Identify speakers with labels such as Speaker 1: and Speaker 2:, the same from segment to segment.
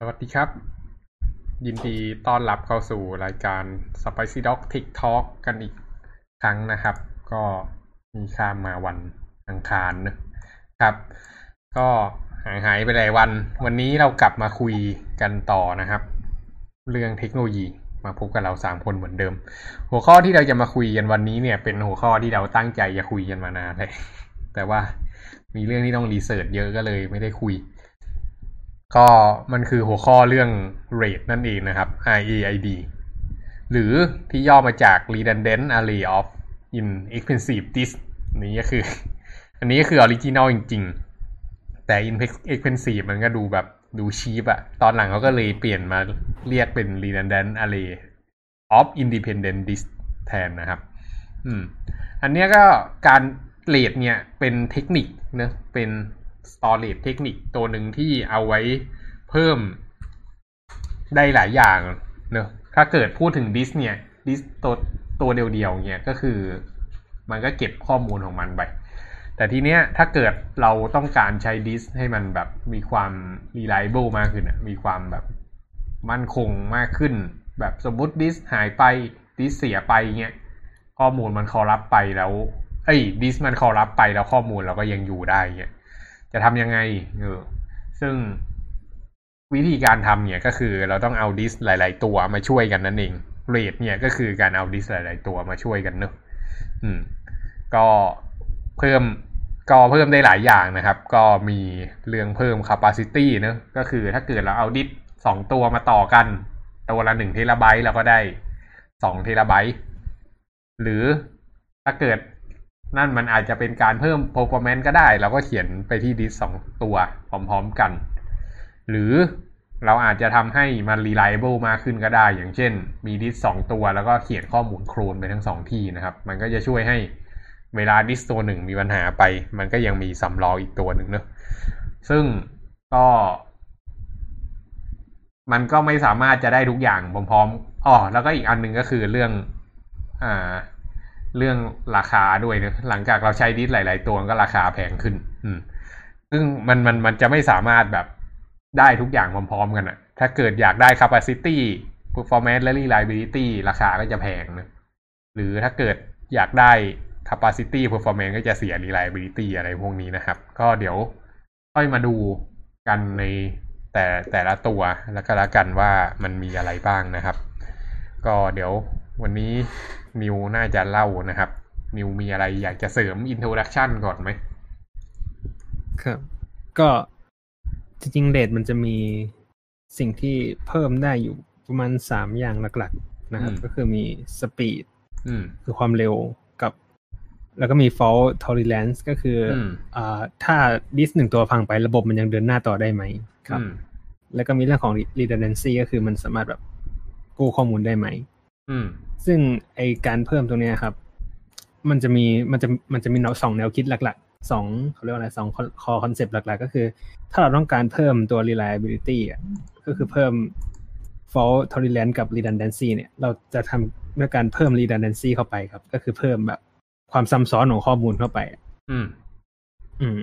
Speaker 1: สวัสดีครับ ยินดีต้อนรับเข้าสู่รายการ Spicy Dog Tick Talk กันอีกครั้งนะครับ ก็มีข้ามมาวันอังคารนะครับ ก็หายหายไปหลายวัน วันนี้เรากลับมาคุยกันต่อนะครับ เรื่องเทคโนโลยีมาพบกับเราสามคนเหมือนเดิม หัวข้อที่เราจะมาคุยกันวันนี้เนี่ย เป็นหัวข้อที่เราตั้งใจจะคุยกันมานานเลยแต่ว่ามีเรื่องที่ต้อง research เยอะก็เลยไม่ได้คุย ก็มันคือหัวข้อเรื่อง RAID นั่นเองนะครับ RAID หรือที่ย่อมาจาก redundant array of inexpensive disk นี้ก็คือ อันนี้ก็คือ original จริง ๆ แต่ inexpensive มันก็ดูแบบดู cheap อะตอนหลังเขาก็เลยเปลี่ยนมาเรียกเป็น redundant array of independent disk แทนนะครับ อืม อันนี้ก็การเรทเนี่ยเป็นเทคนิคเนะเป็น storage เทคนิคตัวหนึ่งที่เอาไว้เพิ่มได้หลายอย่างเนอะถ้าเกิดพูดถึงดิสเนี่ยดิสตัวตัวเดียวๆเนี่ยก็คือมันก็เก็บข้อมูลของมันไป แต่ทีเนี้ยถ้าเกิดเราต้องการใช้ดิสให้มันแบบมีความ reliable มากขึ้นมีความแบบมั่นคงมากขึ้น แบบสมมติดิสหายไปดิสเสียไปเงี้ยข้อมูลมันคอรับไปแล้วเอ้ยดิสมันคอรับไปแล้วข้อมูลเราก็ยังอยู่ได้เงี้ย จะทำยังไงเออซึ่งวิธีการทำเนี่ยก็คือเราต้องเอาดิสหลาย ๆ ตัวมาช่วยกันนั่นเองเรทเนี่ยก็คือการเอาดิสหลาย ๆ ตัวมาช่วยกันเนอะอืม ก็เพิ่มก็เพิ่มได้หลายอย่างนะครับ ก็มีเรื่องเพิ่ม capacity เนอะก็คือถ้าเกิดเราเอาดิสสองตัวมาต่อกัน ตัวละหนึ่งเทราไบต์เราก็ได้สองเทราไบต์หรือถ้าเกิด นั่นมันอาจจะเป็นการเพิ่ม performance ก็ได้ เราก็เขียนไปที่ดิสสองตัวพร้อมๆกัน หรือเราอาจจะทำให้มัน reliable มากขึ้นก็ได้ อย่างเช่น มีดิสสองตัวแล้วก็เขียนข้อมูลโคลนไปทั้งสองที่นะครับ มันก็จะช่วยให้เวลาดิสตัวหนึ่งมีปัญหาไป มันก็ยังมีสำรองอีกตัวหนึ่งเนอะซึ่งก็ มันก็ไม่สามารถจะได้ทุกอย่างพร้อมๆอ๋อแล้วก็อีกอันหนึ่งก็คือเรื่อง อ่า เรื่องราคาด้วยนะหลังจากเราใช้ดิสหลาย ๆ ตัวก็ราคาแพงขึ้น อืม ซึ่งมันมันมันจะไม่สามารถแบบได้ทุกอย่างพร้อม ๆ กันอะถ้าเกิดอยากได้ capacity performance และ reliability ราคาก็จะแพงนะหรือถ้าเกิดอยากได้ capacity performance ก็จะเสีย reliability อะไรพวกนี้นะครับ ก็เดี๋ยวค่อยมาดูกันในแต่แต่ละตัวแล้วก็แล้วกันว่ามันมีอะไรบ้างนะครับ ก็เดี๋ยววันนี้ นิวน่าจะเล่านะครับ นิวมีอะไรอยากจะเสริม introduction ก่อนไหม
Speaker 2: ครับ ก็จริงๆ RAID มันจะมีสิ่งที่เพิ่มได้อยู่ประมาณสามอย่างหลักๆ นะครับ ก็คือมีสปีดคือความเร็วกับ แล้วก็มี fault tolerance ก็คืออ่าถ้าดิสหนึ่งตัวพังไประบบมันยังเดินหน้าต่อได้ไหมครับ แล้วก็มีเรื่องของ redundancy ก็คือมันสามารถแบบกู้ข้อมูลได้ไหม ซึ่งไอการเพิ่มตรงนี้ครับ มันจะมีมันจะมันจะมีสองแนวคิดหลักๆสองเขาเรียกว่าอะไรสองคอคอนเซปต์หลักๆ ก็คือ ถ้าเราต้องการเพิ่มตัว reliability อะก็คือเพิ่ม fault tolerance กับ redundancy เนี่ย เราจะทำด้วยการเพิ่ม redundancy เข้าไปครับ ก็คือเพิ่มแบบความซ้ำซ้อนของข้อมูลเข้าไป
Speaker 1: อืม
Speaker 2: อืม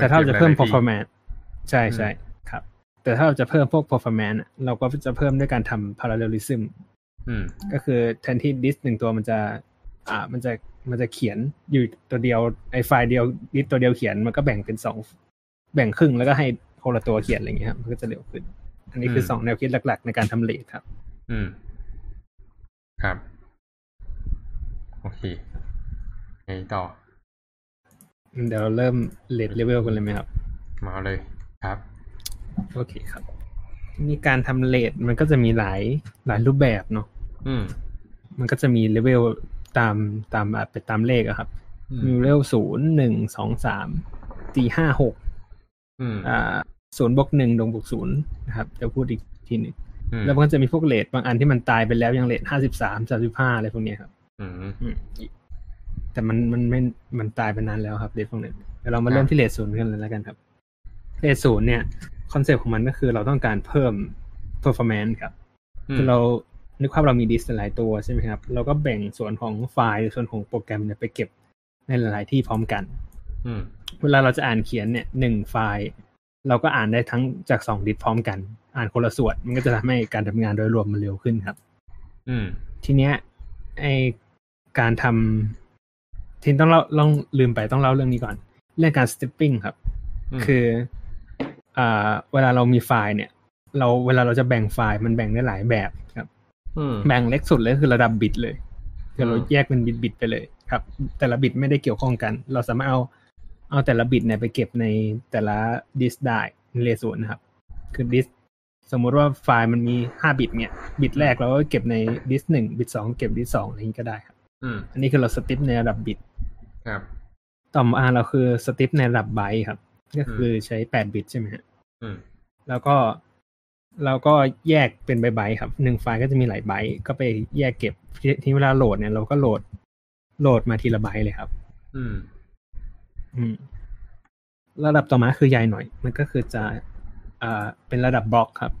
Speaker 2: แต่ถ้าเราจะเพิ่ม performance ใช่ใช่ครับ แต่ถ้าเราจะเพิ่มพวก performance เราก็จะเพิ่มด้วยการทำ parallelism ก็คือแทนที่ดิสหนึ่งตัวมันจะ อ่า มันจะมันจะเขียนอยู่ตัวเดียวไอไฟล์เดียวดิสตัวเดียวเขียนมันก็แบ่งเป็นสองแบ่งครึ่งแล้วก็ให้คนละตัวเขียนอะไรเงี้ยครับมันก็จะเร็วขึ้น อันนี้คือสองแนวคิดหลัก ๆ ในการทำ RAID ครับ
Speaker 1: อืม ครับ โอเคไงต่อ
Speaker 2: เดี๋ยวเราเริ่ม RAID level กันเลยไหมครับ
Speaker 1: มาเลยครับ
Speaker 2: โอเคครับ มีการทำ RAID มันก็จะมีหลายหลายรูปแบบเนาะ
Speaker 1: อืม
Speaker 2: มันก็จะมีเลเวลตามตามไปตามเลขอะครับ มีเลเวลศูนย์หนึ่งสองสามสี่ห้าหกอ่าศูนย์บวกหนึ่งหนึ่งบวกศูนย์นะครับจะพูดอีกทีหนึ่งแล้วมันก็จะมีพวก RAID บางอันที่มันตายไปแล้วอย่าง RAID ห้าสิบสามสามสิบห้าอะไรพวกนี้ครับแต่มันมันไม่มันตายไปนานแล้วครับ RAID พวกนี้เดี๋ยวเรามาเริ่มที่ RAID ศูนย์กันเลยแล้วกันครับ RAID ศูนย์เนี่ย concept ของมันก็คือเราต้องการเพิ่ม performance ครับคือเรานึกภาพเรามีดิสหลายตัวใช่ไหมครับ เราก็แบ่งส่วนของไฟล์ส่วนของโปรแกรมเนี่ยไปเก็บในหลาย ๆ ที่พร้อมกันเวลาเราจะอ่านเขียนเนี่ยหนึ่งไฟล์ เราก็อ่านได้ทั้งจากสองดิสพร้อมกัน อ่านคนละส่วน มันก็จะทำให้การทำงานโดยรวมมันเร็วขึ้นครับ
Speaker 1: อืม
Speaker 2: ทีเนี้ยไอการทำทีนต้องเล่าลองลืมไปต้องเล่าเรื่องนี้ก่อน เรื่องการ striping ครับ คือ อ่า เวลาเรามีไฟล์เนี่ย เราเวลาเราจะแบ่งไฟล์มันแบ่งได้หลายแบบครับแบ่งเล็กสุดเลยคือระดับบิตเลยคือเราแยกเป็นบิตบิตไปเลยครับ แต่ละบิตไม่ได้เกี่ยวข้องกัน เราสามารถเอาเอาแต่ละบิตเนี่ยไปเก็บในแต่ละดิสได้ใน RAID ศูนย์นะครับ คือดิสสมมุติว่าไฟล์มันมีห้าบิตเนี่ย บิตแรกเราก็เก็บในดิสหนึ่งบิตสองเก็บดิสสองอะไรอย่างนี้ก็ได้ครับอันนี้คือเรา stripe ในระดับบิต
Speaker 1: ครับ
Speaker 2: ต่อมาเราคือ stripe ในระดับไบต์ครับ ก็คือใช้แปดบิตใช่ไหมฮะ แล้วก็เราก็แยกเป็นไบต์ๆครับหนึ่งไฟล์ก็จะมีหลายไบต์ก็ไปแยกเก็บที่เวลาโหลดเนี่ยเราก็โหลดโหลดมาทีละไบต์เลยครับ
Speaker 1: อืม
Speaker 2: อืม ระดับต่อมาคือใหญ่หน่อย มันก็คือจะอ่าเป็นระดับบล็อกครับ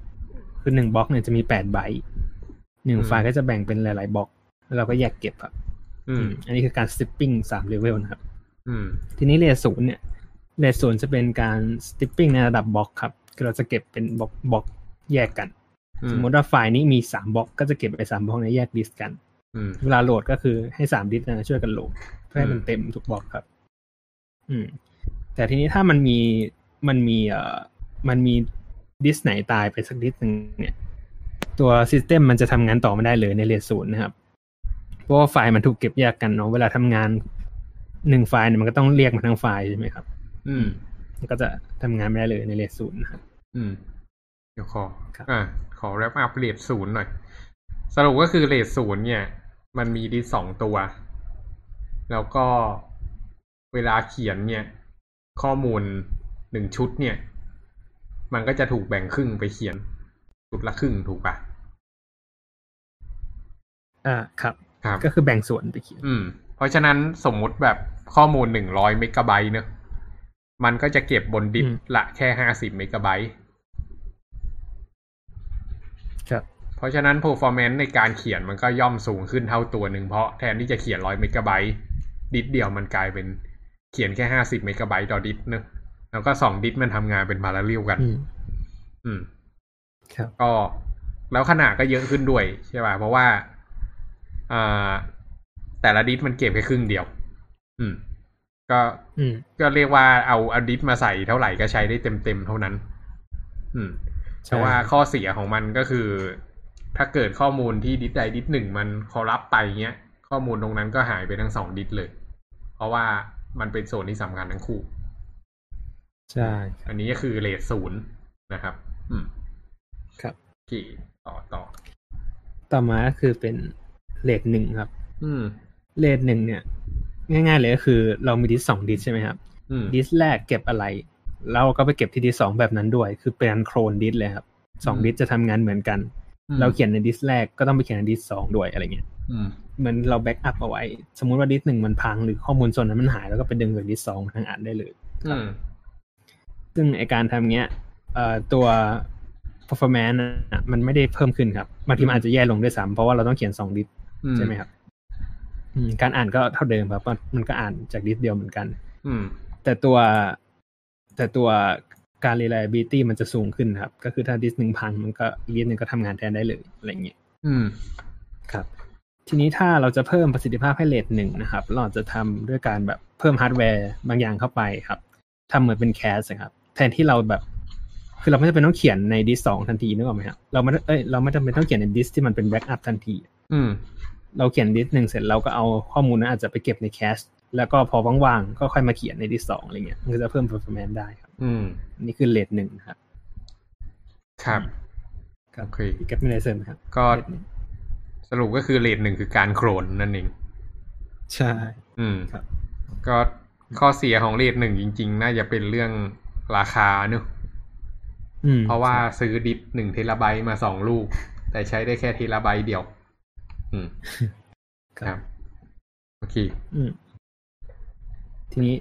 Speaker 2: คือหนึ่งบล็อกเนี่ยจะมีแปดไบต์หนึ่งไฟล์ก็จะแบ่งเป็นหลาย ๆ บล็อก แล้วเราก็แยกเก็บครับ
Speaker 1: อืม
Speaker 2: อันนี้คือการ striping สาม level นะครับ
Speaker 1: อืม
Speaker 2: ทีนี้ RAID ศูนย์เนี่ย RAID ศูนย์จะเป็นการ striping ในระดับบล็อกครับคือเราจะเก็บเป็นบล็อกบล็อกแยกกัน สมมติว่าไฟล์นี้มีสามบล็อกก็จะเก็บไปสามบล็อกนี้แยกดิสกันเวลาโหลดก็คือให้สามดิสนะช่วยกันโหลดเพื่อให้มันเต็มทุกบล็อกครับ อืม แต่ทีนี้ถ้ามันมีมันมีเอ่อมันมีดิสไหนตายไปสักดิสหนึ่งเนี่ย ตัว system มันจะทำงานต่อไม่ได้เลยใน RAID ศูนย์นะครับ เพราะว่าไฟล์มันถูกเก็บแยกกันเนาะเวลาทำงานหนึ่งไฟล์เนี่ยมันก็ต้องเรียกมาทั้งไฟล์ใช่ไหมครับ
Speaker 1: อืม
Speaker 2: มันก็จะทำงานไม่ได้เลยใน RAID ศูนย์นะครับ
Speaker 1: อืม เดี๋ยวขอ
Speaker 2: ครับ
Speaker 1: อ่าขอ wrap up RAID ศูนย์หน่อย สรุปก็คือ RAID ศูนย์เนี่ย มันมีดิสสองตัว แล้วก็เวลาเขียนเนี่ย ข้อมูลหนึ่งชุดเนี่ย มันก็จะถูกแบ่งครึ่งไปเขียน ชุดละครึ่งถูกปะ
Speaker 2: อ่าครับ
Speaker 1: ครับ
Speaker 2: ก็คือแบ่งส่วนไปเขียน
Speaker 1: อืม เพราะฉะนั้นสมมุติแบบข้อมูลหนึ่งร้อยเมกะไบต์เนอะ มันก็จะเก็บบนดิส
Speaker 2: อืม
Speaker 1: ละแค่ห้าสิบเมกะไบต์
Speaker 2: ครับ
Speaker 1: เพราะฉะนั้น performance ในการเขียนมันก็ย่อมสูงขึ้นเท่าตัวหนึ่งเพราะแทนที่จะเขียนร้อยเมกะไบต์ดิสเดียวมันกลายเป็นเขียนแค่ห้าสิบเมกะไบต์ต่อดิสเนอะแล้วก็สองดิสมันทำงานเป็น parallel กัน
Speaker 2: อืม
Speaker 1: อืม
Speaker 2: ครับ
Speaker 1: ก็แล้วขนาดก็เยอะขึ้นด้วยใช่ป่ะเพราะว่าอ่าแต่ละดิสมันเก็บแค่ครึ่งเดียว อืม ก็
Speaker 2: อืม
Speaker 1: ก็เรียกว่าเอาเอาดิสมาใส่เท่าไหร่ก็ใช้ได้เต็มเต็มๆเท่านั้น อืม
Speaker 2: ใช่
Speaker 1: แต่ว่าข้อเสียของมันก็คือ ถ้าเกิดข้อมูลที่ดิสใดดิสหนึ่งมัน corrupt ไปเงี้ย ข้อมูลตรงนั้นก็หายไปทั้งสองดิสเลย เพราะว่ามันเป็นส่วนที่สำคัญทั้งคู่
Speaker 2: ใช่ครับ
Speaker 1: อันนี้ก็คือ RAID ศูนย์นะครับ อืม
Speaker 2: ครับ
Speaker 1: โอเคต่อต่อ
Speaker 2: ต่อมาก็คือเป็น RAID หนึ่งครับ
Speaker 1: อืม
Speaker 2: RAID หนึ่งเนี่ย ง่ายๆเลยก็คือเรามีดิสสองดิสใช่ไหมครับ
Speaker 1: อืม
Speaker 2: ดิสแรกเก็บอะไร เราก็ไปเก็บที่ดิสสองแบบนั้นด้วย คือเป็น clone disk เลยครับสองดิสจะทำงานเหมือนกัน เราเขียนในดิสแรกก็ต้องไปเขียนในดิสสองด้วยอะไรเงี้ย
Speaker 1: อืม
Speaker 2: เหมือนเรา backup เอาไว้ สมมุติว่าดิสหนึ่งมันพังหรือข้อมูลส่วนนั้นมันหายแล้วก็ไปดึงจากดิสสองมาทางอ่านได้เลย
Speaker 1: อืม
Speaker 2: ซึ่งไอการทำเงี้ยเอ่อตัว performance น่ะมันไม่ได้เพิ่มขึ้นครับบางทีมันอาจจะแย่ลงด้วยซ้ำเพราะว่าเราต้องเขียนสองดิสใช่ไหมครับอืม การอ่านก็เท่าเดิมครับมันมันก็อ่านจากดิสเดียวเหมือนกัน
Speaker 1: อืม
Speaker 2: แต่ตัว แต่ตัวการ reliability มันจะสูงขึ้นครับ ก็คือถ้าดิสหนึ่งพังมันก็อีกดิสหนึ่งก็ทำงานแทนได้เลยอะไรเงี้ย
Speaker 1: อืม
Speaker 2: ครับ ทีนี้ถ้าเราจะเพิ่มประสิทธิภาพให้ RAID หนึ่งนะครับ เราอาจจะทำด้วยการแบบเพิ่มฮาร์ดแวร์บางอย่างเข้าไปครับทำเหมือนเป็น cache ครับ แทนที่เราแบบ คือเราไม่จำเป็นต้องเขียนในดิสสองทันทีนึกออกไหมครับเราไม่เอ้ยเราไม่จำเป็นต้องเขียนในดิสที่มันเป็น backup ทันที
Speaker 1: อืม
Speaker 2: เราเขียนดิสหนึ่งเสร็จเราก็เอาข้อมูลนั้นอาจจะไปเก็บใน cacheแล้วก็พอว่างๆก็ค่อยมาเขียนในดิสสองอะไรเงี้ยมันก็จะเพิ่ม performance ได้ครับ
Speaker 1: อืม
Speaker 2: อันนี่คือเลทหนึ่งครับ
Speaker 1: ครับ
Speaker 2: ครับ
Speaker 1: โอเค
Speaker 2: พี่แก๊ปมีอะไรเสริมไหมครับ
Speaker 1: ก็
Speaker 2: เลทหนึ่ง
Speaker 1: สรุปก็คือเลทหนึ่งคือการโครนนั่นเอง
Speaker 2: ใช่
Speaker 1: อืม
Speaker 2: ครับ
Speaker 1: ก็ข้อเสียของเลทหนึ่งจริง ๆ น่าจะเป็นเรื่องราคาเนอะ
Speaker 2: อืม
Speaker 1: เพราะว่าซื้อดิสหนึ่งเทราไบต์มาสองลูก แต่ใช้ได้แค่เทราไบต์เดียว อืม
Speaker 2: ค
Speaker 1: ค
Speaker 2: รั
Speaker 1: รับบโอเค
Speaker 2: อืม ทีนี้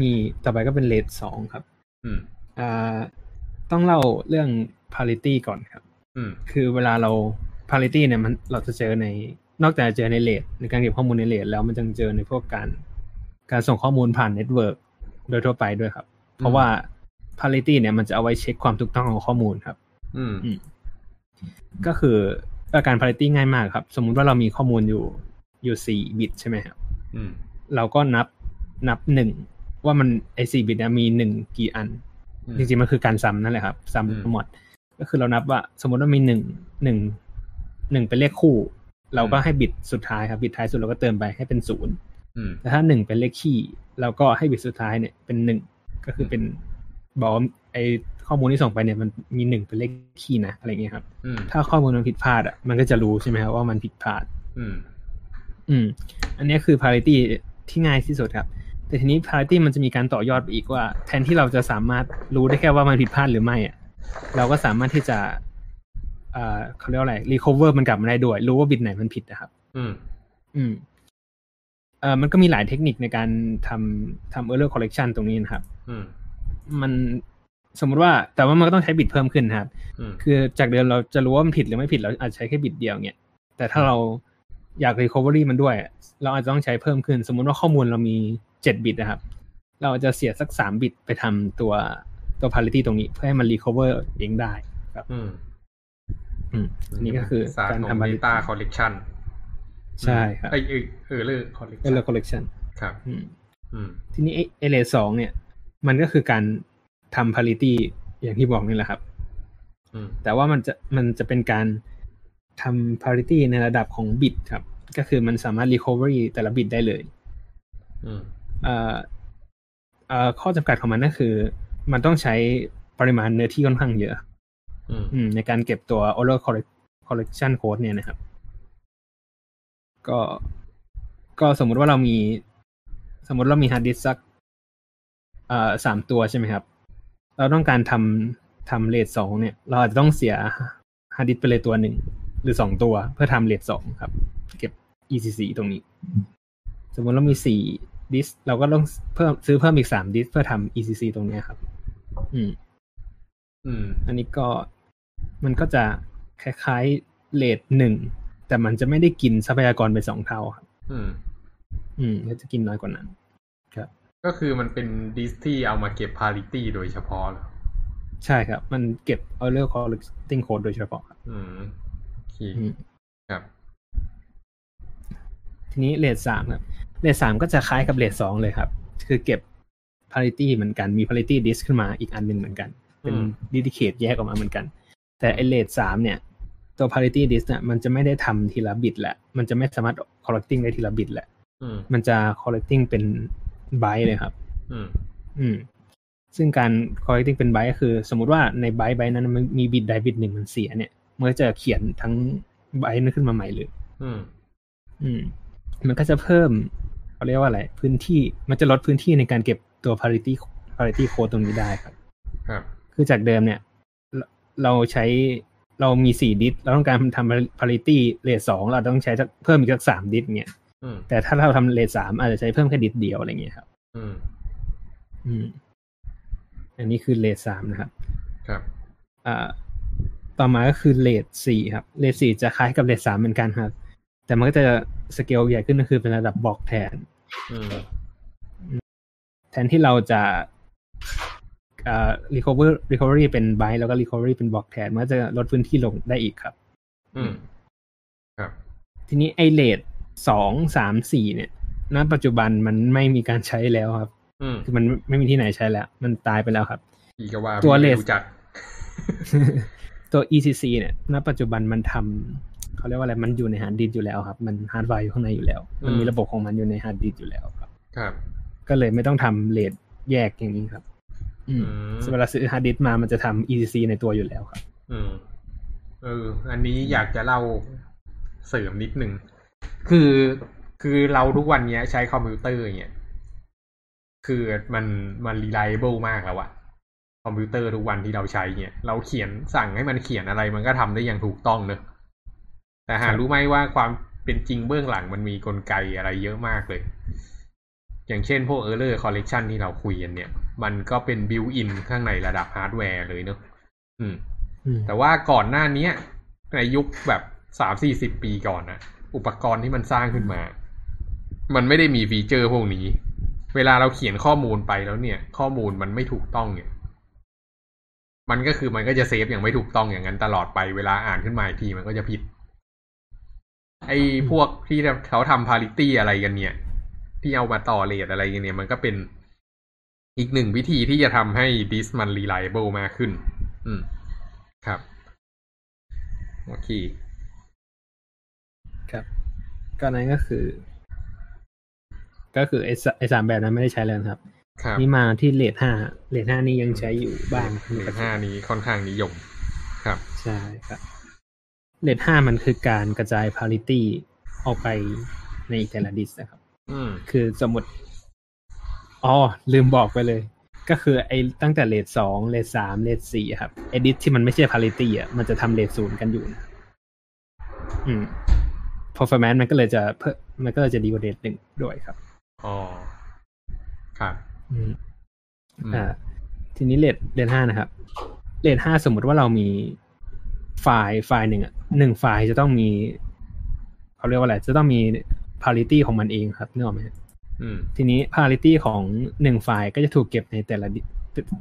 Speaker 2: มีต่อไปก็เป็น RAID สองครับ
Speaker 1: อืม
Speaker 2: อ่า ต้องเล่าเรื่อง parity ก่อนครับ
Speaker 1: อืม
Speaker 2: คือเวลาเรา parity เนี่ยมันเราจะเจอใน นอกจากจะเจอใน RAID ในการเก็บข้อมูลใน RAID แล้วมันยังเจอในพวกการ การส่งข้อมูลผ่าน network โดยทั่วไปด้วยครับ เพราะว่า parity เนี่ยมันจะเอาไว้เช็คความถูกต้องของข้อมูลครับ
Speaker 1: อืม
Speaker 2: ก็คือ อาการ parity ง่ายมากครับ สมมุติว่าเรามีข้อมูลอยู่อยู่สี่บิตใช่ไหมครับ
Speaker 1: อืม
Speaker 2: เราก็นับนับหนึ่งว่ามันไอสี่บิตเนี่ยมีหนึ่งกี่อัน จริงๆ มันคือการซ้ำนั่นแหละครับซ้ำทั้งหมด ก็คือเรานับว่า สมมติว่ามีหนึ่งหนึ่งหนึ่งเป็นเลขคู่ เราก็ให้บิตสุดท้ายครับ บิตท้ายสุดเราก็เติมไปให้เป็นศูนย์
Speaker 1: อืม
Speaker 2: แต่ถ้าหนึ่งเป็นเลขคี่เราก็ให้บิตสุดท้ายเนี่ยเป็นหนึ่งก็คือเป็นบอกว่าไอ ข้อมูลที่ส่งไปเนี่ยมันมีหนึ่งเป็นเลขคี่นะอะไรเงี้ยครับ
Speaker 1: อืม
Speaker 2: ถ้าข้อมูลมันผิดพลาดอะมันก็จะรู้ใช่ไหมครับว่ามันผิดพลาด
Speaker 1: อืม
Speaker 2: อืม อันนี้คือ parity ที่ง่ายที่สุดครับ แต่ทีนี้ parity มันจะมีการต่อยอดไปอีกว่า แทนที่เราจะสามารถรู้ได้แค่ว่ามันผิดพลาดหรือไม่อะเราก็สามารถที่จะเอ่อเขาเรียกว่าอะไร recover มันกลับมาได้ด้วย รู้ว่าบิตไหนมันผิดนะครับ
Speaker 1: อืม
Speaker 2: อืมเอ่อมันก็มีหลายเทคนิคในการทำทำ error correction ตรงนี้นะครับ
Speaker 1: อืม
Speaker 2: มัน สมมติว่าแต่ว่ามันก็ต้องใช้บิตเพิ่มขึ้นนะครับ
Speaker 1: อืม
Speaker 2: คือจากเดิมเราจะรู้ว่ามันผิดหรือไม่ผิดเราอาจจะใช้แค่บิตเดียวเนี่ยแต่ถ้าเราอยาก recovery มันด้วย เราอาจจะต้องใช้เพิ่มขึ้น สมมุติว่าข้อมูลเรามีเจ็ดบิตนะครับ เราอาจจะเสียสักสามบิตไปทำตัวตัว parity ตรงนี้เพื่อให้มัน recover เองได้ครับ
Speaker 1: อืม
Speaker 2: อืมอันนี้ก็คือ
Speaker 1: ศาสต
Speaker 2: การ
Speaker 1: ร์ของ
Speaker 2: ทำ parity
Speaker 1: data collection
Speaker 2: ใช่ครับ
Speaker 1: ไอยเออเออเรื่อง collection
Speaker 2: error correction
Speaker 1: ครับ
Speaker 2: อืม
Speaker 1: อืม
Speaker 2: ทีนี้เอเลสองเนี่ย มันก็คือการ ทำ parity อย่างที่บอกนี่แหละครับ
Speaker 1: อืม
Speaker 2: แต่ว่ามันจะมันจะเป็นการทำ parity ในระดับของบิตครับ ก็คือมันสามารถ recovery แต่ละบิตได้เลย
Speaker 1: อืม
Speaker 2: เอ่อเอ่อข้อจำกัดของมันก็คือ มันต้องใช้ปริมาณเนื้อที่ค่อนข้างเยอะ
Speaker 1: อืม
Speaker 2: อืมในการเก็บตัว error correct- correction code เนี่ยนะครับ ก็ก็สมมุติว่าเรามี สมมติเรามีฮาร์ดดิสก์สักเอ่อสามตัวใช่ไหมครับ เราต้องการทำทำ RAID สองเนี่ย เราอาจจะต้องเสียฮาร์ดดิสก์ไปเลยตัวหนึ่งหรือสองตัวเพื่อทำ RAID สองครับ เก็บ ECC ตรงนี้ สมมติเรามีสี่ดิสเราก็ต้องเพิ่มซื้อเพิ่มอีกสามดิสเพื่อทำ ECC ตรงเนี้ยครับ อืม
Speaker 1: อืม
Speaker 2: อันนี้ก็มันก็จะคล้ายๆเลทหนึ่งแต่มันจะไม่ได้กินทรัพยากรไปสองเท่าครับ
Speaker 1: อืม
Speaker 2: อืมก็จะกินน้อยกว่านั้นครับ
Speaker 1: ก็คือมันเป็นดิสที่เอามาเก็บ parity โดยเฉพาะเหรอ
Speaker 2: ใช่ครับ มันเก็บ error correcting code โดยเฉพาะครับ
Speaker 1: อืมโอเค
Speaker 2: อืม
Speaker 1: ครับ
Speaker 2: ทีนี้เลทสามครับเลทสามก็จะคล้ายกับเลทสองเลยครับ คือเก็บ parity เหมือนกันมี parity disk ขึ้นมาอีกอันหนึ่งเหมือนกัน เป็น
Speaker 1: อืม
Speaker 2: dedicate แยกออกมาเหมือนกัน แต่ไอเลทสามเนี่ย ตัว parity disk เนี่ยมันจะไม่ได้ทำทีละบิตแหละ มันจะไม่สามารถ correcting ได้ทีละบิตแหละ
Speaker 1: อืม
Speaker 2: มันจะ correcting เป็น byte เลยครับ
Speaker 1: อืม
Speaker 2: อืม ซึ่งการ correcting เป็น byte ก็คือ สมมุติว่าใน byte byte นั้นมันมีบิตใดบิตหนึ่งมันเสียเนี่ยมันก็จะเขียนทั้ง byte นั้นขึ้นมาใหม่เลย
Speaker 1: อืม
Speaker 2: อืม มันก็จะเพิ่มเขาเรียกว่าอะไร พื้นที่มันจะลดพื้นที่ในการเก็บตัว parity parity code ตรงนี้ได้ครับ
Speaker 1: ครับ
Speaker 2: คือจากเดิมเนี่ย เราเราใช้เรามีสี่ดิสเราต้องการทำ parity เลทสองเราต้องใช้สักเพิ่มอีกสักสามดิสเนี่ย
Speaker 1: อืม
Speaker 2: แต่ถ้าเราทำเลทสามอาจจะใช้เพิ่มแค่ดิสเดียวอะไรเงี้ยครับ
Speaker 1: อืม
Speaker 2: อืม อันนี้คือเลทสามนะครับ
Speaker 1: ครับ
Speaker 2: อ่า ต่อมาก็คือเลทสี่ครับ เลทสี่จะคล้ายกับเลทสามเหมือนกันครับ แต่มันก็จะสเกลใหญ่ขึ้นก็คือเป็นระดับบล็อกแทน
Speaker 1: อืม
Speaker 2: แทนที่เราจะอ่า recover recovery เป็น byte แล้วก็ recovery เป็นบล็อกแทน มันก็จะลดพื้นที่ลงได้อีกครับ
Speaker 1: อืม ครับ
Speaker 2: ทีนี้ไอเลท สองสามสี่เนี่ยณปัจจุบันมันไม่มีการใช้แล้วครับ
Speaker 1: อืม
Speaker 2: คือมันไม่มีที่ไหนใช้แล้ว มันตายไปแล้วครับ
Speaker 1: อีกว่า
Speaker 2: ตัว
Speaker 1: พี่
Speaker 2: เล
Speaker 1: ไม่
Speaker 2: ส
Speaker 1: รู้จัก
Speaker 2: ตัว ECC เนี่ย ณ ปัจจุบันมันทำเขาเรียกว่าอะไร มันอยู่ในฮาร์ดดิสก์อยู่แล้วครับ มัน hardwire อยู่ข้างในอยู่แล้ว มันมี
Speaker 1: อืม
Speaker 2: ระบบของมันอยู่ในฮาร์ดดิสก์อยู่แล้วครับ
Speaker 1: ครับ
Speaker 2: ก็เลยไม่ต้องทำ RAID แยกอย่างนี้ครับ อืม
Speaker 1: อืม
Speaker 2: เวลาซื้อฮาร์ดดิสก์มา มันจะทำ ECC ในตัวอยู่แล้วครับ
Speaker 1: อืม เออ อันนี้อยากจะเล่าเสริมนิดนึง คือคือเราทุกวันเนี้ย ใช้คอมพิวเตอร์อย่างเงี้ยคือมันมัน reliable มากแล้วอะคอมพิวเตอร์ทุกวันที่เราใช้เนี่ย เราเขียนสั่งให้มันเขียนอะไรมันก็ทำได้อย่างถูกต้องเนอะแต่หา
Speaker 2: ครับ
Speaker 1: รู้ไหมว่าความเป็นจริงเบื้องหลังมันมีกลไกอะไรเยอะมากเลย อย่างเช่นพวก error correction ที่เราคุยกันเนี่ย มันก็เป็น built in ข้างในระดับฮาร์ดแวร์เลยเนอะอืม
Speaker 2: อืม
Speaker 1: แต่ว่าก่อนหน้าเนี้ยในยุคแบบสามสี่สิบปีก่อนนะ อุปกรณ์ที่มันสร้างขึ้นมา มันไม่ได้มี feature พวกนี้ เวลาเราเขียนข้อมูลไปแล้วเนี่ย ข้อมูลมันไม่ถูกต้องเนี่ย มันก็คือมันก็จะ save อย่างไม่ถูกต้องอย่างนั้นตลอดไปเวลาอ่านขึ้นมาอีกทีมันก็จะผิด ไอ้พวกที่เขาทำ parity อะไรกันเนี่ย ที่เอามาต่อ RAID อะไรกันเนี่ย มันก็เป็นอีกหนึ่งวิธีที่จะทำให้ดิสมัน reliable มากขึ้น อืม ครับ โอเค
Speaker 2: ครับ ก็นั้นก็คือ ก็คือไอ้ไอ้สามแบบนั้นไม่ได้ใช้แล้วครับ
Speaker 1: ครับ
Speaker 2: นี่มาที่เลทห้าเลทห้านี่ยังใช้อยู่บ้าง
Speaker 1: เลทห้านี้ค่อนข้างนิยม ครับ
Speaker 2: ใช่ครับเลทห้ามันคือการกระจาย parity ออกไปในแต่ละดิสนะครับ
Speaker 1: อืม
Speaker 2: คือสมมติอ๋อลืมบอกไปเลย ก็คือไอ้ตั้งแต่เลทสองเลทสามเลทสี่ครับไอ้ดิสที่มันไม่ใช่ parity อะมันจะทำเลทศูนย์กันอยู่นะอืม performance มันก็เลยจะเพิ่มมันก็เลยจะดีกว่า RAID หนึ่งด้วยครับ
Speaker 1: อ๋อครับ
Speaker 2: อืม
Speaker 1: อืม
Speaker 2: อ่า ทีนี้ RAID RAID ห้านะครับ RAID ห้าสมมุติว่าเรามีไฟล์ไฟล์หนึ่งอะหนึ่งไฟล์จะต้องมีเขาเรียกว่าอะไรจะต้องมี parity ของมันเองครับนึกออกไหม
Speaker 1: อืม
Speaker 2: ทีนี้ parity ของหนึ่งไฟล์ก็จะถูกเก็บในแต่ละดิ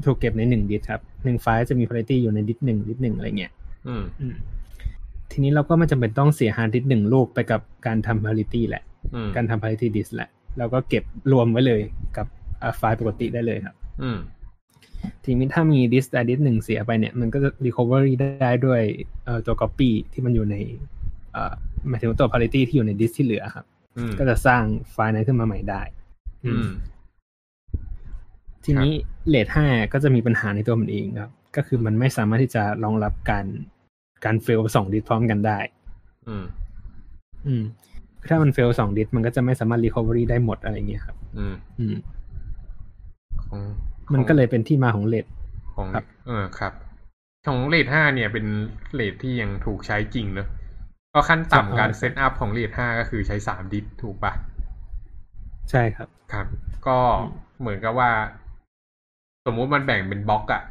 Speaker 2: ถูกเก็บในหนึ่งดิสครับหนึ่งไฟล์จะมี parity อยู่ในดิสหนึ่งดิสหนึ่งอะไรเงี้ย
Speaker 1: อืม
Speaker 2: อืม ทีนี้เราก็ไม่จำเป็นต้องเสียฮาร์ดดิสหนึ่งลูกไปกับการทำ parity แหละ
Speaker 1: อืม
Speaker 2: การทำ parity disk แหละเราก็เก็บรวมไว้เลยกับอ่าไฟล์ปกติได้เลยครับ
Speaker 1: อืม
Speaker 2: ทีนี้ถ้ามีดิสใดดิสหนึ่งเสียไปเนี่ย มันก็จะ recovery ได้ด้วยเอ่อตัว copy ที่มันอยู่ในเอ่อหมายถึงตัว parity ที่อยู่ในดิสที่เหลือครับ
Speaker 1: อืม
Speaker 2: ก็จะสร้างไฟล์นั้นขึ้นมาใหม่ได้
Speaker 1: อืม
Speaker 2: ทีนี้RAID ห้าก็จะมีปัญหาในตัวมันเองครับ ก็คือมันไม่สามารถที่จะรองรับการ การ fail สองดิสพร้อมกันได้
Speaker 1: อืม
Speaker 2: อืม ถ้ามัน fail สองดิสมันก็จะไม่สามารถ recovery ได้หมดอะไรเงี้ยครับ
Speaker 1: อืม
Speaker 2: อืม
Speaker 1: ของ
Speaker 2: มันก็เลยเป็นที่มาของ RAID
Speaker 1: ของ
Speaker 2: ครับ
Speaker 1: เออครับ ของ RAID ห้าเนี่ยเป็น RAID ที่ยังถูกใช้จริงเนอะก็ขั้นต่ำการ setup ของ RAID ห้าก็คือใช้สามดิสถูกปะ
Speaker 2: ใช่ครับ
Speaker 1: ครับ ก็
Speaker 2: อืม
Speaker 1: เหมือนกับว่า สมมุติมันแบ่งเป็นบล็อกอะ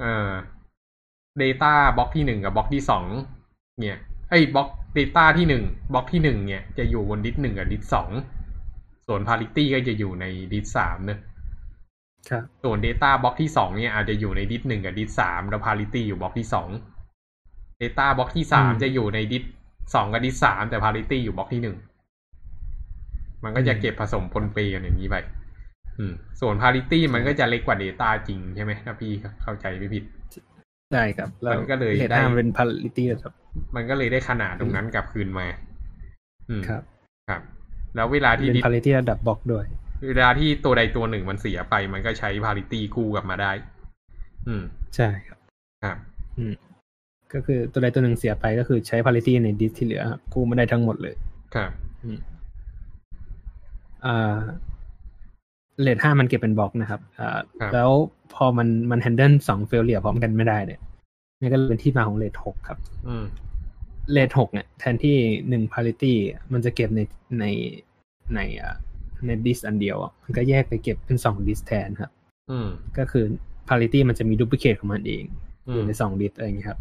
Speaker 1: เออ Data บล็อกที่หนึ่งกับบล็อกที่สองเนี่ยไอ้บล็อก Data ที่หนึ่งบล็อกที่หนึ่งเนี่ยจะอยู่บนดิสหนึ่งกับดิสสองส่วน Parity ก็จะอยู่ในดิสสามเนอะ
Speaker 2: ครับ
Speaker 1: ส่วน Data บล็อกที่สองเนี่ยอาจจะอยู่ในดิสหนึ่งกับดิสสามแล้ว Parity อยู่บล็อกที่สอง Data บล็อกที่สาม
Speaker 2: อืม
Speaker 1: จะอยู่ในดิสสองกับดิสสามแต่ Parity อยู่บล็อกที่หนึ่งมันก็จะ
Speaker 2: อืม
Speaker 1: เก็บผสมปนเปกันอย่างนี้ไปอืมส่วน Parity มันก็จะเล็กกว่า Data จริงใช่ไหมถ้าพี่เข้าใจไม่ผิด
Speaker 2: ใช่ครับแล้ว
Speaker 1: มันก็เลย
Speaker 2: เลท
Speaker 1: ได้
Speaker 2: ห้าเป็น parity ครับ
Speaker 1: มันก็เลยได้ขนาดตรงนั้นกลับคืนมาอืม
Speaker 2: ครับ
Speaker 1: ครับ แล้วเวลาที่
Speaker 2: เป็น
Speaker 1: ดิส
Speaker 2: parity ระดับบล็อกด้วย
Speaker 1: เวลาที่ตัวใดตัวหนึ่งมันเสียไป มันก็ใช้ Parity กู้กลับมาได้ อืม
Speaker 2: ใช่ครับ
Speaker 1: ครับ
Speaker 2: อืม ก็คือตัวใดตัวหนึ่งเสียไปก็คือใช้ parity ในดิสที่เหลือครับกู้ไม่ได้ทั้งหมดเลย
Speaker 1: ครับ
Speaker 2: อืม อ่า RAID ห้ามันเก็บเป็นบล็อกนะครับอ่า
Speaker 1: ครับ
Speaker 2: แล้วพอมันมัน handle สอง failure พร้อมกันไม่ได้เนี่ยนี่ก็เลยเป็นที่มาของ RAID หกครับ
Speaker 1: อืม
Speaker 2: RAID หกเนี่ยแทนที่หนึ่ง parity มันจะเก็บในในในอ่าในดิสอันเดียวอะมันก็แยกไปเก็บเป็นสองดิสแทนครับ
Speaker 1: อืม
Speaker 2: ก็คือ parity มันจะมี duplicate ของมันเอง
Speaker 1: อื
Speaker 2: อยู่
Speaker 1: ม
Speaker 2: ในสองดิสอะไรอย่างเงี้ยครับ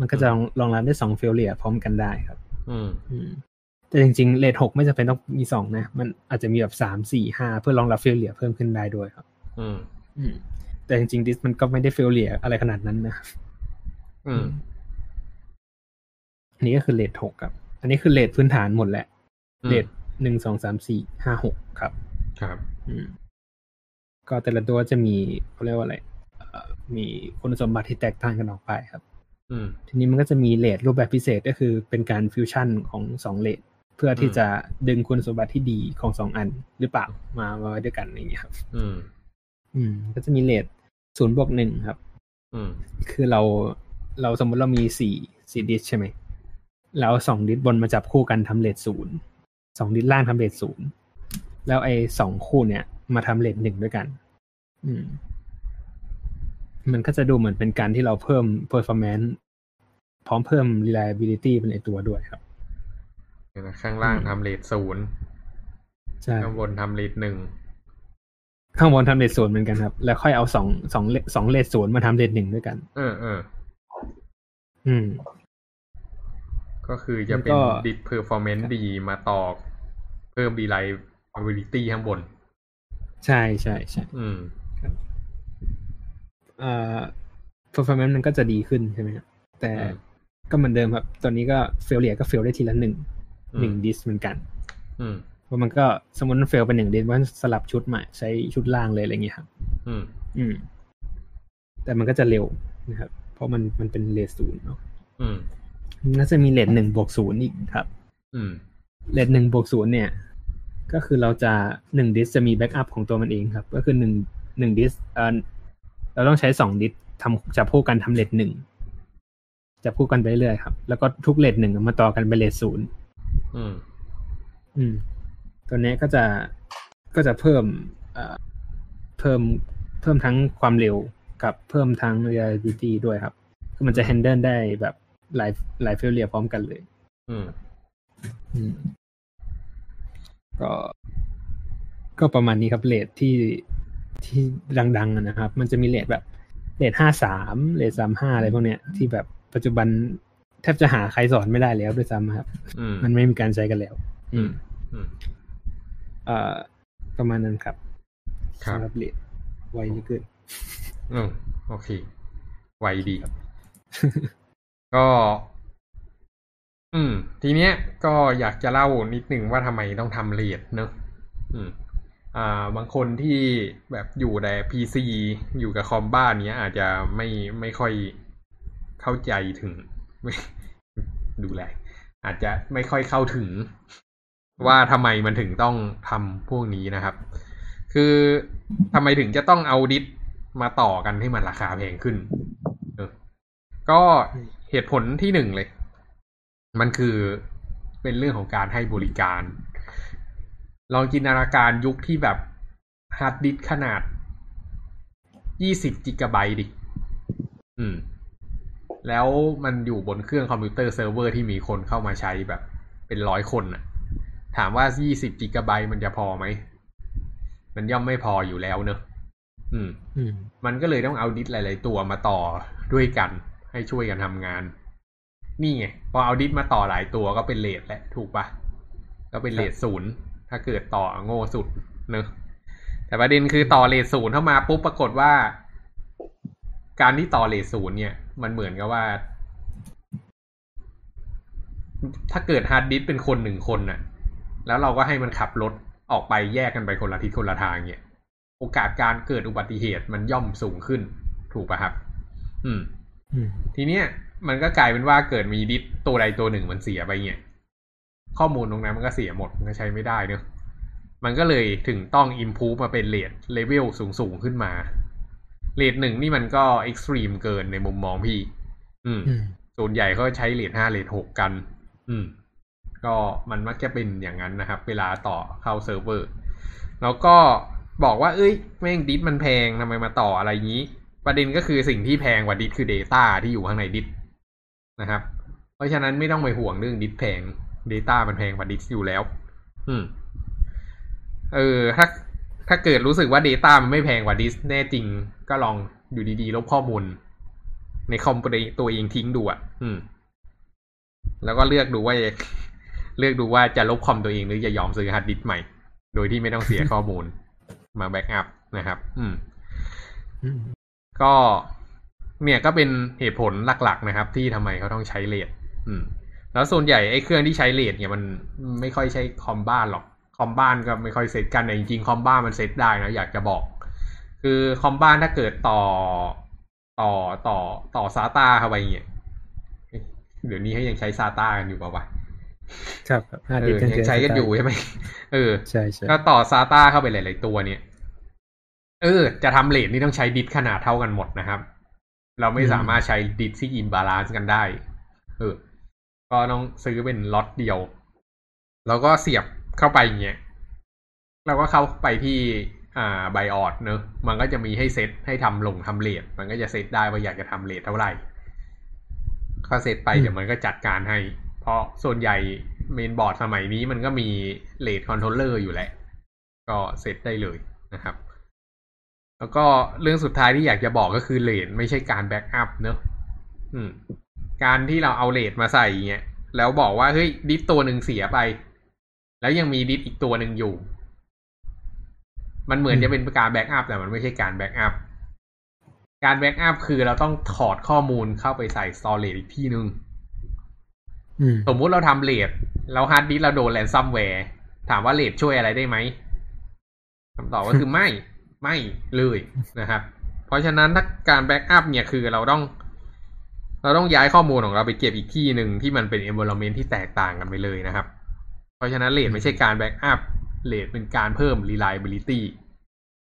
Speaker 2: มันก็จะรองรองรับได้สอง failure พร้อมกันได้ครับ
Speaker 1: อืม
Speaker 2: อืม แต่จริงๆเลทหกไม่จำเป็นต้องมีสองนะ มันอาจจะมีแบบสามสี่ห้าเพื่อรองรับ failure เพิ่มขึ้นได้ด้วยครับ
Speaker 1: อืม
Speaker 2: อืมแต่จริงๆดิสมันก็ไม่ได้ failure อะไรขนาดนั้นนะ
Speaker 1: อืม
Speaker 2: อันนี้ก็คือเลทหกครับ อันนี้คือเลทพื้นฐานหมดแหละ
Speaker 1: อืม
Speaker 2: เลทหนึ่งสองสามสี่ห้าหกครับ
Speaker 1: ครับ
Speaker 2: อืมก็แต่ละตัวจะมีเขาเรียกว่าอะไรเอ่อมีคุณสมบัติที่แตกต่างกันออกไปครับ
Speaker 1: อืม
Speaker 2: ทีนี้มันก็จะมีเลทรูปแบบพิเศษก็คือเป็นการฟิวชั่นของสองเลท เพื่อที่
Speaker 1: อืม
Speaker 2: จะดึงคุณสมบัติที่ดีของสองอันหรือเปล่ามามาไว้ด้วยกันอย่างเงี้ยครับ
Speaker 1: อืม
Speaker 2: อืม ก็จะมีเลทศูนย์บวกหนึ่งครับ
Speaker 1: อืม
Speaker 2: คือเราเราสมมติเรามีสี่สี่ดิสใช่ไหมแล้วสองดิสบนมาจับคู่กันทำเลทศูนย์สองดิสล่างทำเลทศูนย์แล้วไอ้สองคู่เนี้ยมาทำเลทหนึ่งด้วยกัน อืม มันก็จะดูเหมือนเป็นการที่เราเพิ่ม performance พร้อมเพิ่ม reliability ไปในตัวด้วยครับ
Speaker 1: เดี๋ยวนะ ข้างล่าง
Speaker 2: อืม
Speaker 1: ทำเลทศูนย์
Speaker 2: ใช่
Speaker 1: ข้างบนทำเลทหนึ่ง
Speaker 2: ข้างบนทำเลทศูนย์เหมือนกันครับ แล้วค่อยเอาสองสอง RAID สอง RAID ศูนย์มาทำ RAID หนึ่งด้วยกัน
Speaker 1: เออเออ
Speaker 2: อืม
Speaker 1: ก็คือจะเป็น
Speaker 2: แล้วก็
Speaker 1: disk performance ดีมาต่อเพิ่ม reliability ข้างบน
Speaker 2: ใช่ใช่ใช่
Speaker 1: อืม
Speaker 2: อ่า performance มันก็จะดีขึ้นใช่ไหมครับแต่ก็เหมือนเดิมครับ ตอนนี้ก็ failure ก็ fail ได้ทีละหนึ่ง หนึ่งดิสเหมือนกันเพราะมันก็สมมติมัน fail เป็นหนึ่งดิสว่าสลับชุดใหม่ใช้ชุดล่างเลยอะไรเงี้ยครับ
Speaker 1: อืม
Speaker 2: อืม แต่มันก็จะเร็วนะครับ เพราะมันมันเป็น RAID ศูนย์เนาะ
Speaker 1: อืม
Speaker 2: น่าจะมี RAID หนึ่งบวกศูนย์อีกครับ
Speaker 1: อืม
Speaker 2: RAID หนึ่งบวกศูนย์เนี่ย ก็คือเราจะหนึ่งดิสจะมี backup ของตัวมันเองครับ ก็คือหนึ่งหนึ่งดิสเอ่อเราต้องใช้สองดิสทำจะพูดกันทำ RAID หนึ่งจะพูดกันไปเรื่อยครับ แล้วก็ทุก RAID หนึ่งมาต่อกันเป็น RAID ศูนย์
Speaker 1: อืม
Speaker 2: อืม ตัวนี้ก็จะก็จะเพิ่มเอ่อเพิ่มเพิ่มทั้งความเร็วกับเพิ่มทั้ง reliability ด้วยครับ คือมันจะ handle ได้แบบหลายหลายเฟลเลียพร้อมกันเลย
Speaker 1: อืม
Speaker 2: อืม ก็ ก็ประมาณนี้ครับเลทที่ที่ดังๆนะครับ มันจะมีเลทแบบเลทห้าสามเลทสามห้าอะไรพวกเนี้ยที่แบบปัจจุบัน แทบจะหาใครสอนไม่ได้แล้วด้วยซ้ำครับมันไม่มีการใช้กันแล้ว
Speaker 1: อืม
Speaker 2: อ่าประมาณนั้นครับ
Speaker 1: สำ
Speaker 2: หรับเลทไวเหลือเกิน
Speaker 1: อืมโอเค ไวดีครับก็ อืม ทีเนี้ยก็อยากจะเล่านิดหนึ่งว่าทำไมต้องทำเลดเนอะอืม อ่า บางคนที่แบบอยู่แต่พีซีอยู่กับคอมบ้านเนี้ย อาจจะไม่ไม่ค่อยเข้าใจถึง ดูแล อาจจะไม่ค่อยเข้าถึง ว่าทำไมมันถึงต้องทำพวกนี้นะครับ คือทำไมถึงจะต้องเอาดิสมาต่อกันให้มันราคาแพงขึ้น ก็เหตุผลที่หนึ่งเลย มันคือเป็นเรื่องของการให้บริการ ลองจินตนาการยุคที่แบบฮาร์ดดิสขนาดยี่สิบกิกะไบต์ดิ อืม แล้วมันอยู่บนเครื่องคอมพิวเตอร์เซิร์ฟเวอร์ที่มีคนเข้ามาใช้แบบ เป็นร้อยคนน่ะถามว่ายี่สิบกิกะไบต์มันจะพอไหม มันย่อมไม่พออยู่แล้วเนอะอืม มันก็เลยต้องเอาดิสหลาย ๆ ตัวมาต่อด้วยกัน ให้ช่วยกันทำงาน นี่ไง พอเอาดิสมาต่อหลายตัวก็เป็น RAID แหละ ถูกปะก็เป็น RAID ศูนย์ ถ้าเกิดต่อโง่สุดเนอะแต่ประเด็นคือต่อ RAID ศูนย์เข้ามาปุ๊บปรากฏว่า การที่ต่อ RAID ศูนย์เนี่ย มันเหมือนกับว่า ถ้าเกิดฮาร์ดดิสเป็นคนหนึ่งคนน่ะ แล้วเราก็ให้มันขับรถออกไปแยกกันไปคนละทิศคนละทางเนี่ย โอกาสการเกิดอุบัติเหตุมันย่อมสูงขึ้น ถูกปะครับ อืมทีเนี้ย มันก็กลายเป็นว่าเกิดมีดิสตัวใดตัวหนึ่งมันเสียไปเนี่ย ข้อมูลตรงนั้นมันก็เสียหมดมันก็ใช้ไม่ได้เนอะมันก็เลยถึงต้อง improve มาเป็น RAID level สูงสูงขึ้นมา RAID หนึ่งนี่มันก็ extreme เกินในมุมมองพี่ อืมส่วนใหญ่เขาใช้ RAID ห้า RAID หกกัน อืม ก็มันมักจะเป็นอย่างนั้นนะครับ เวลาต่อเข้าเซิร์ฟเวอร์ แล้วก็บอกว่า เอ้ย แม่งดิสมันแพงทำไมมาต่ออะไรงี้ ประเด็นก็คือสิ่งที่แพงกว่าดิสคือ Data ที่อยู่ข้างในดิสนะครับ เพราะฉะนั้นไม่ต้องไปห่วงเรื่องดิสแพง Data มันแพงกว่าดิสอยู่แล้ว อืมเออถ้า ถ้าเกิดรู้สึกว่า Data มันไม่แพงกว่าดิสแน่จริง ก็ลองอยู่ดีๆ ลบข้อมูล ในคอมตัวเองทิ้งดูอะ อืม แล้วก็เลือกดูว่า เลือกดูว่าจะลบคอมตัวเองหรือจะยอมซื้อฮาร์ดดิสใหม่ โดยที่ไม่ต้องเสียข้อมูล มา backup นะครับ อืม ก็เนี่ยก็เป็นเหตุผลหลัก ๆ นะครับ ที่ทำไมเขาต้องใช้ RAID อืม แล้วส่วนใหญ่ไอ้เครื่องที่ใช้ RAID เนี่ยมันไม่ค่อยใช้คอมบ้านหรอก คอมบ้านก็ไม่ค่อยเซตกันแต่จริงๆคอมบ้านมันเซตได้นะอยากจะบอก คือคอมบ้านถ้าเกิดต่อต่อต่อต่อ SATA เข้าไปเนี่ยเดี๋ยวนี้ให้ยังใช้ SATA กันอยู่ป่าวะ
Speaker 2: ครับ
Speaker 1: เออยังใช้กันอยู่ใช่ไหมเออ
Speaker 2: ใช่ใช่
Speaker 1: ก็ต่อ SATA เข้าไปหลายๆตัวเนี่ย เออ จะทำ RAID นี่ต้องใช้ดิสขนาดเท่ากันหมดนะครับ เราไม่สามารถใช้ดิสที่ imbalance กันได้ เออ ก็ต้องซื้อเป็นล็อตเดียว แล้วก็เสียบ เข้าไปอย่างเงี้ยเราก็เข้าไปที่อ่า BIOS เนอะมันก็จะมีให้เซตให้ทำลงทำ RAID มันก็จะเซตได้ว่าอยากจะทำ RAID เท่าไหร่ก็เซตไปเดี๋ยวมันก็จัดการให้ เพราะส่วนใหญ่เมนบอร์ดสมัยนี้มันก็มี RAID controller อยู่แหละ ก็เซตได้เลยนะครับ แล้วก็เรื่องสุดท้ายที่อยากจะบอกก็คือ RAID ไม่ใช่การ backup เนอะอืมการที่เราเอา RAID มาใส่เงี้ยแล้วบอกว่าเฮ้ยดิสตัวหนึ่งเสียไป แล้วยังมีดิสอีกตัวหนึ่งอยู่ มันเหมือนจะเป็นการ backup แต่มันไม่ใช่การ backupการ backup คือเราต้องถอดข้อมูลเข้าไปใส่ storage อีกที่หนึ่งสมมุติเราทำ RAID แล้ว hard disk เราโดน ransomware ถามว่า RAID ช่วยอะไรได้ไหมคำตอบก็คือไม่ไม่เลยนะครับ เพราะฉะนั้นถ้าการ backup เนี่ยคือเราต้อง เราต้องย้ายข้อมูลของเราไปเก็บอีกที่หนึ่งที่มันเป็น environment ที่แตกต่างกันไปเลยนะครับเพ ราะฉะนั้น RAID ไม่ใช่การ backup RAID เป็นการเพิ่ม reliability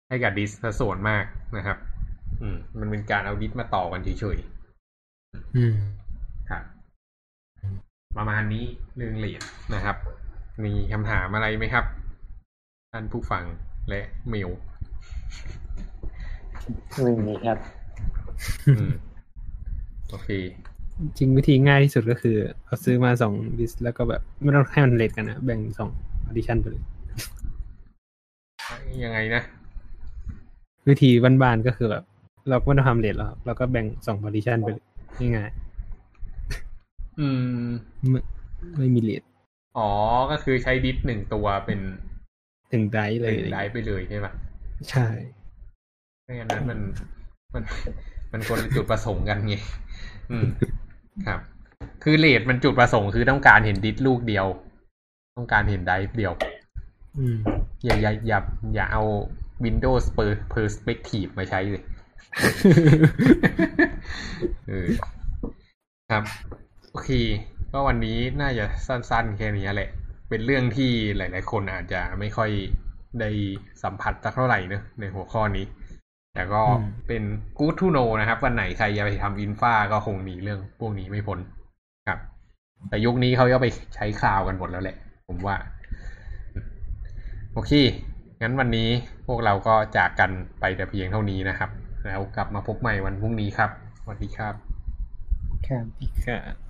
Speaker 1: ให้กับดิสส่วนมากนะครับ อืม มันเป็นการเอาดิสมาต่อกันเฉย
Speaker 2: ๆอืม
Speaker 1: ครับประมาณนี้เรื่องเลดนะครับ มีคำถามอะไรไหมครับ ท่านผู้ฟังและเมล
Speaker 3: ไม่มีครับ
Speaker 1: โอเค
Speaker 2: จริงวิธีง่ายที่สุดก็คือเอาซื้อมาสองดิสแล้วก็แบบไม่ต้องให้มันเลทกันนะแบ่งสองออดิชันไปเลย
Speaker 1: ยังไงนะ
Speaker 2: วิธีบ้านๆก็คือแบบ เราก็ไม่ต้องทำ RAID แล้วเราก็แบ่งสองออดิชันไปเลยง่าย
Speaker 1: อืม
Speaker 2: ไม่ไม่มี RAID
Speaker 1: อ๋อก็คือใช้ดิสหนึ่งตัวเป็น
Speaker 2: หนึ่งไดเลย
Speaker 1: ไดไปเลยใช่ปะ
Speaker 2: ใช่
Speaker 1: ไม่งั้นนั้นมันมันมันคนละจุดประสงค์กันไงอืม ครับ คือเลดมันจุดประสงค์คือต้องการเห็นดิสลูกเดียว ต้องการเห็นไดเดียว
Speaker 2: อืม
Speaker 1: อย่าอย่าอย่าอย่าเอา Windows Perspective มาใช้เลยเออครับ โอเค ก็วันนี้น่าจะสั้นๆ แค่นี้แหละ เป็นเรื่องที่หลาย ๆ คนอาจจะไม่ค่อยได้สัมผัสสักเท่าไหร่เนอะในหัวข้อนี้ แต่ก็เป็นกู๊ดทูโนนะครับวันไหนใครจะไปทำอินฟาก็คงหนีเรื่องพวกนี้ไม่พ้นครับ แต่ยุคนี้เขาก็ไปใช้คลาวกันหมดแล้วแหละ ผมว่า โอเค งั้นวันนี้พวกเราก็จากกันไปแต่เพียงเท่านี้นะครับ แล้วกลับมาพบใหม่วันพรุ่งนี้ครับสวัสดีครับ
Speaker 2: ครับ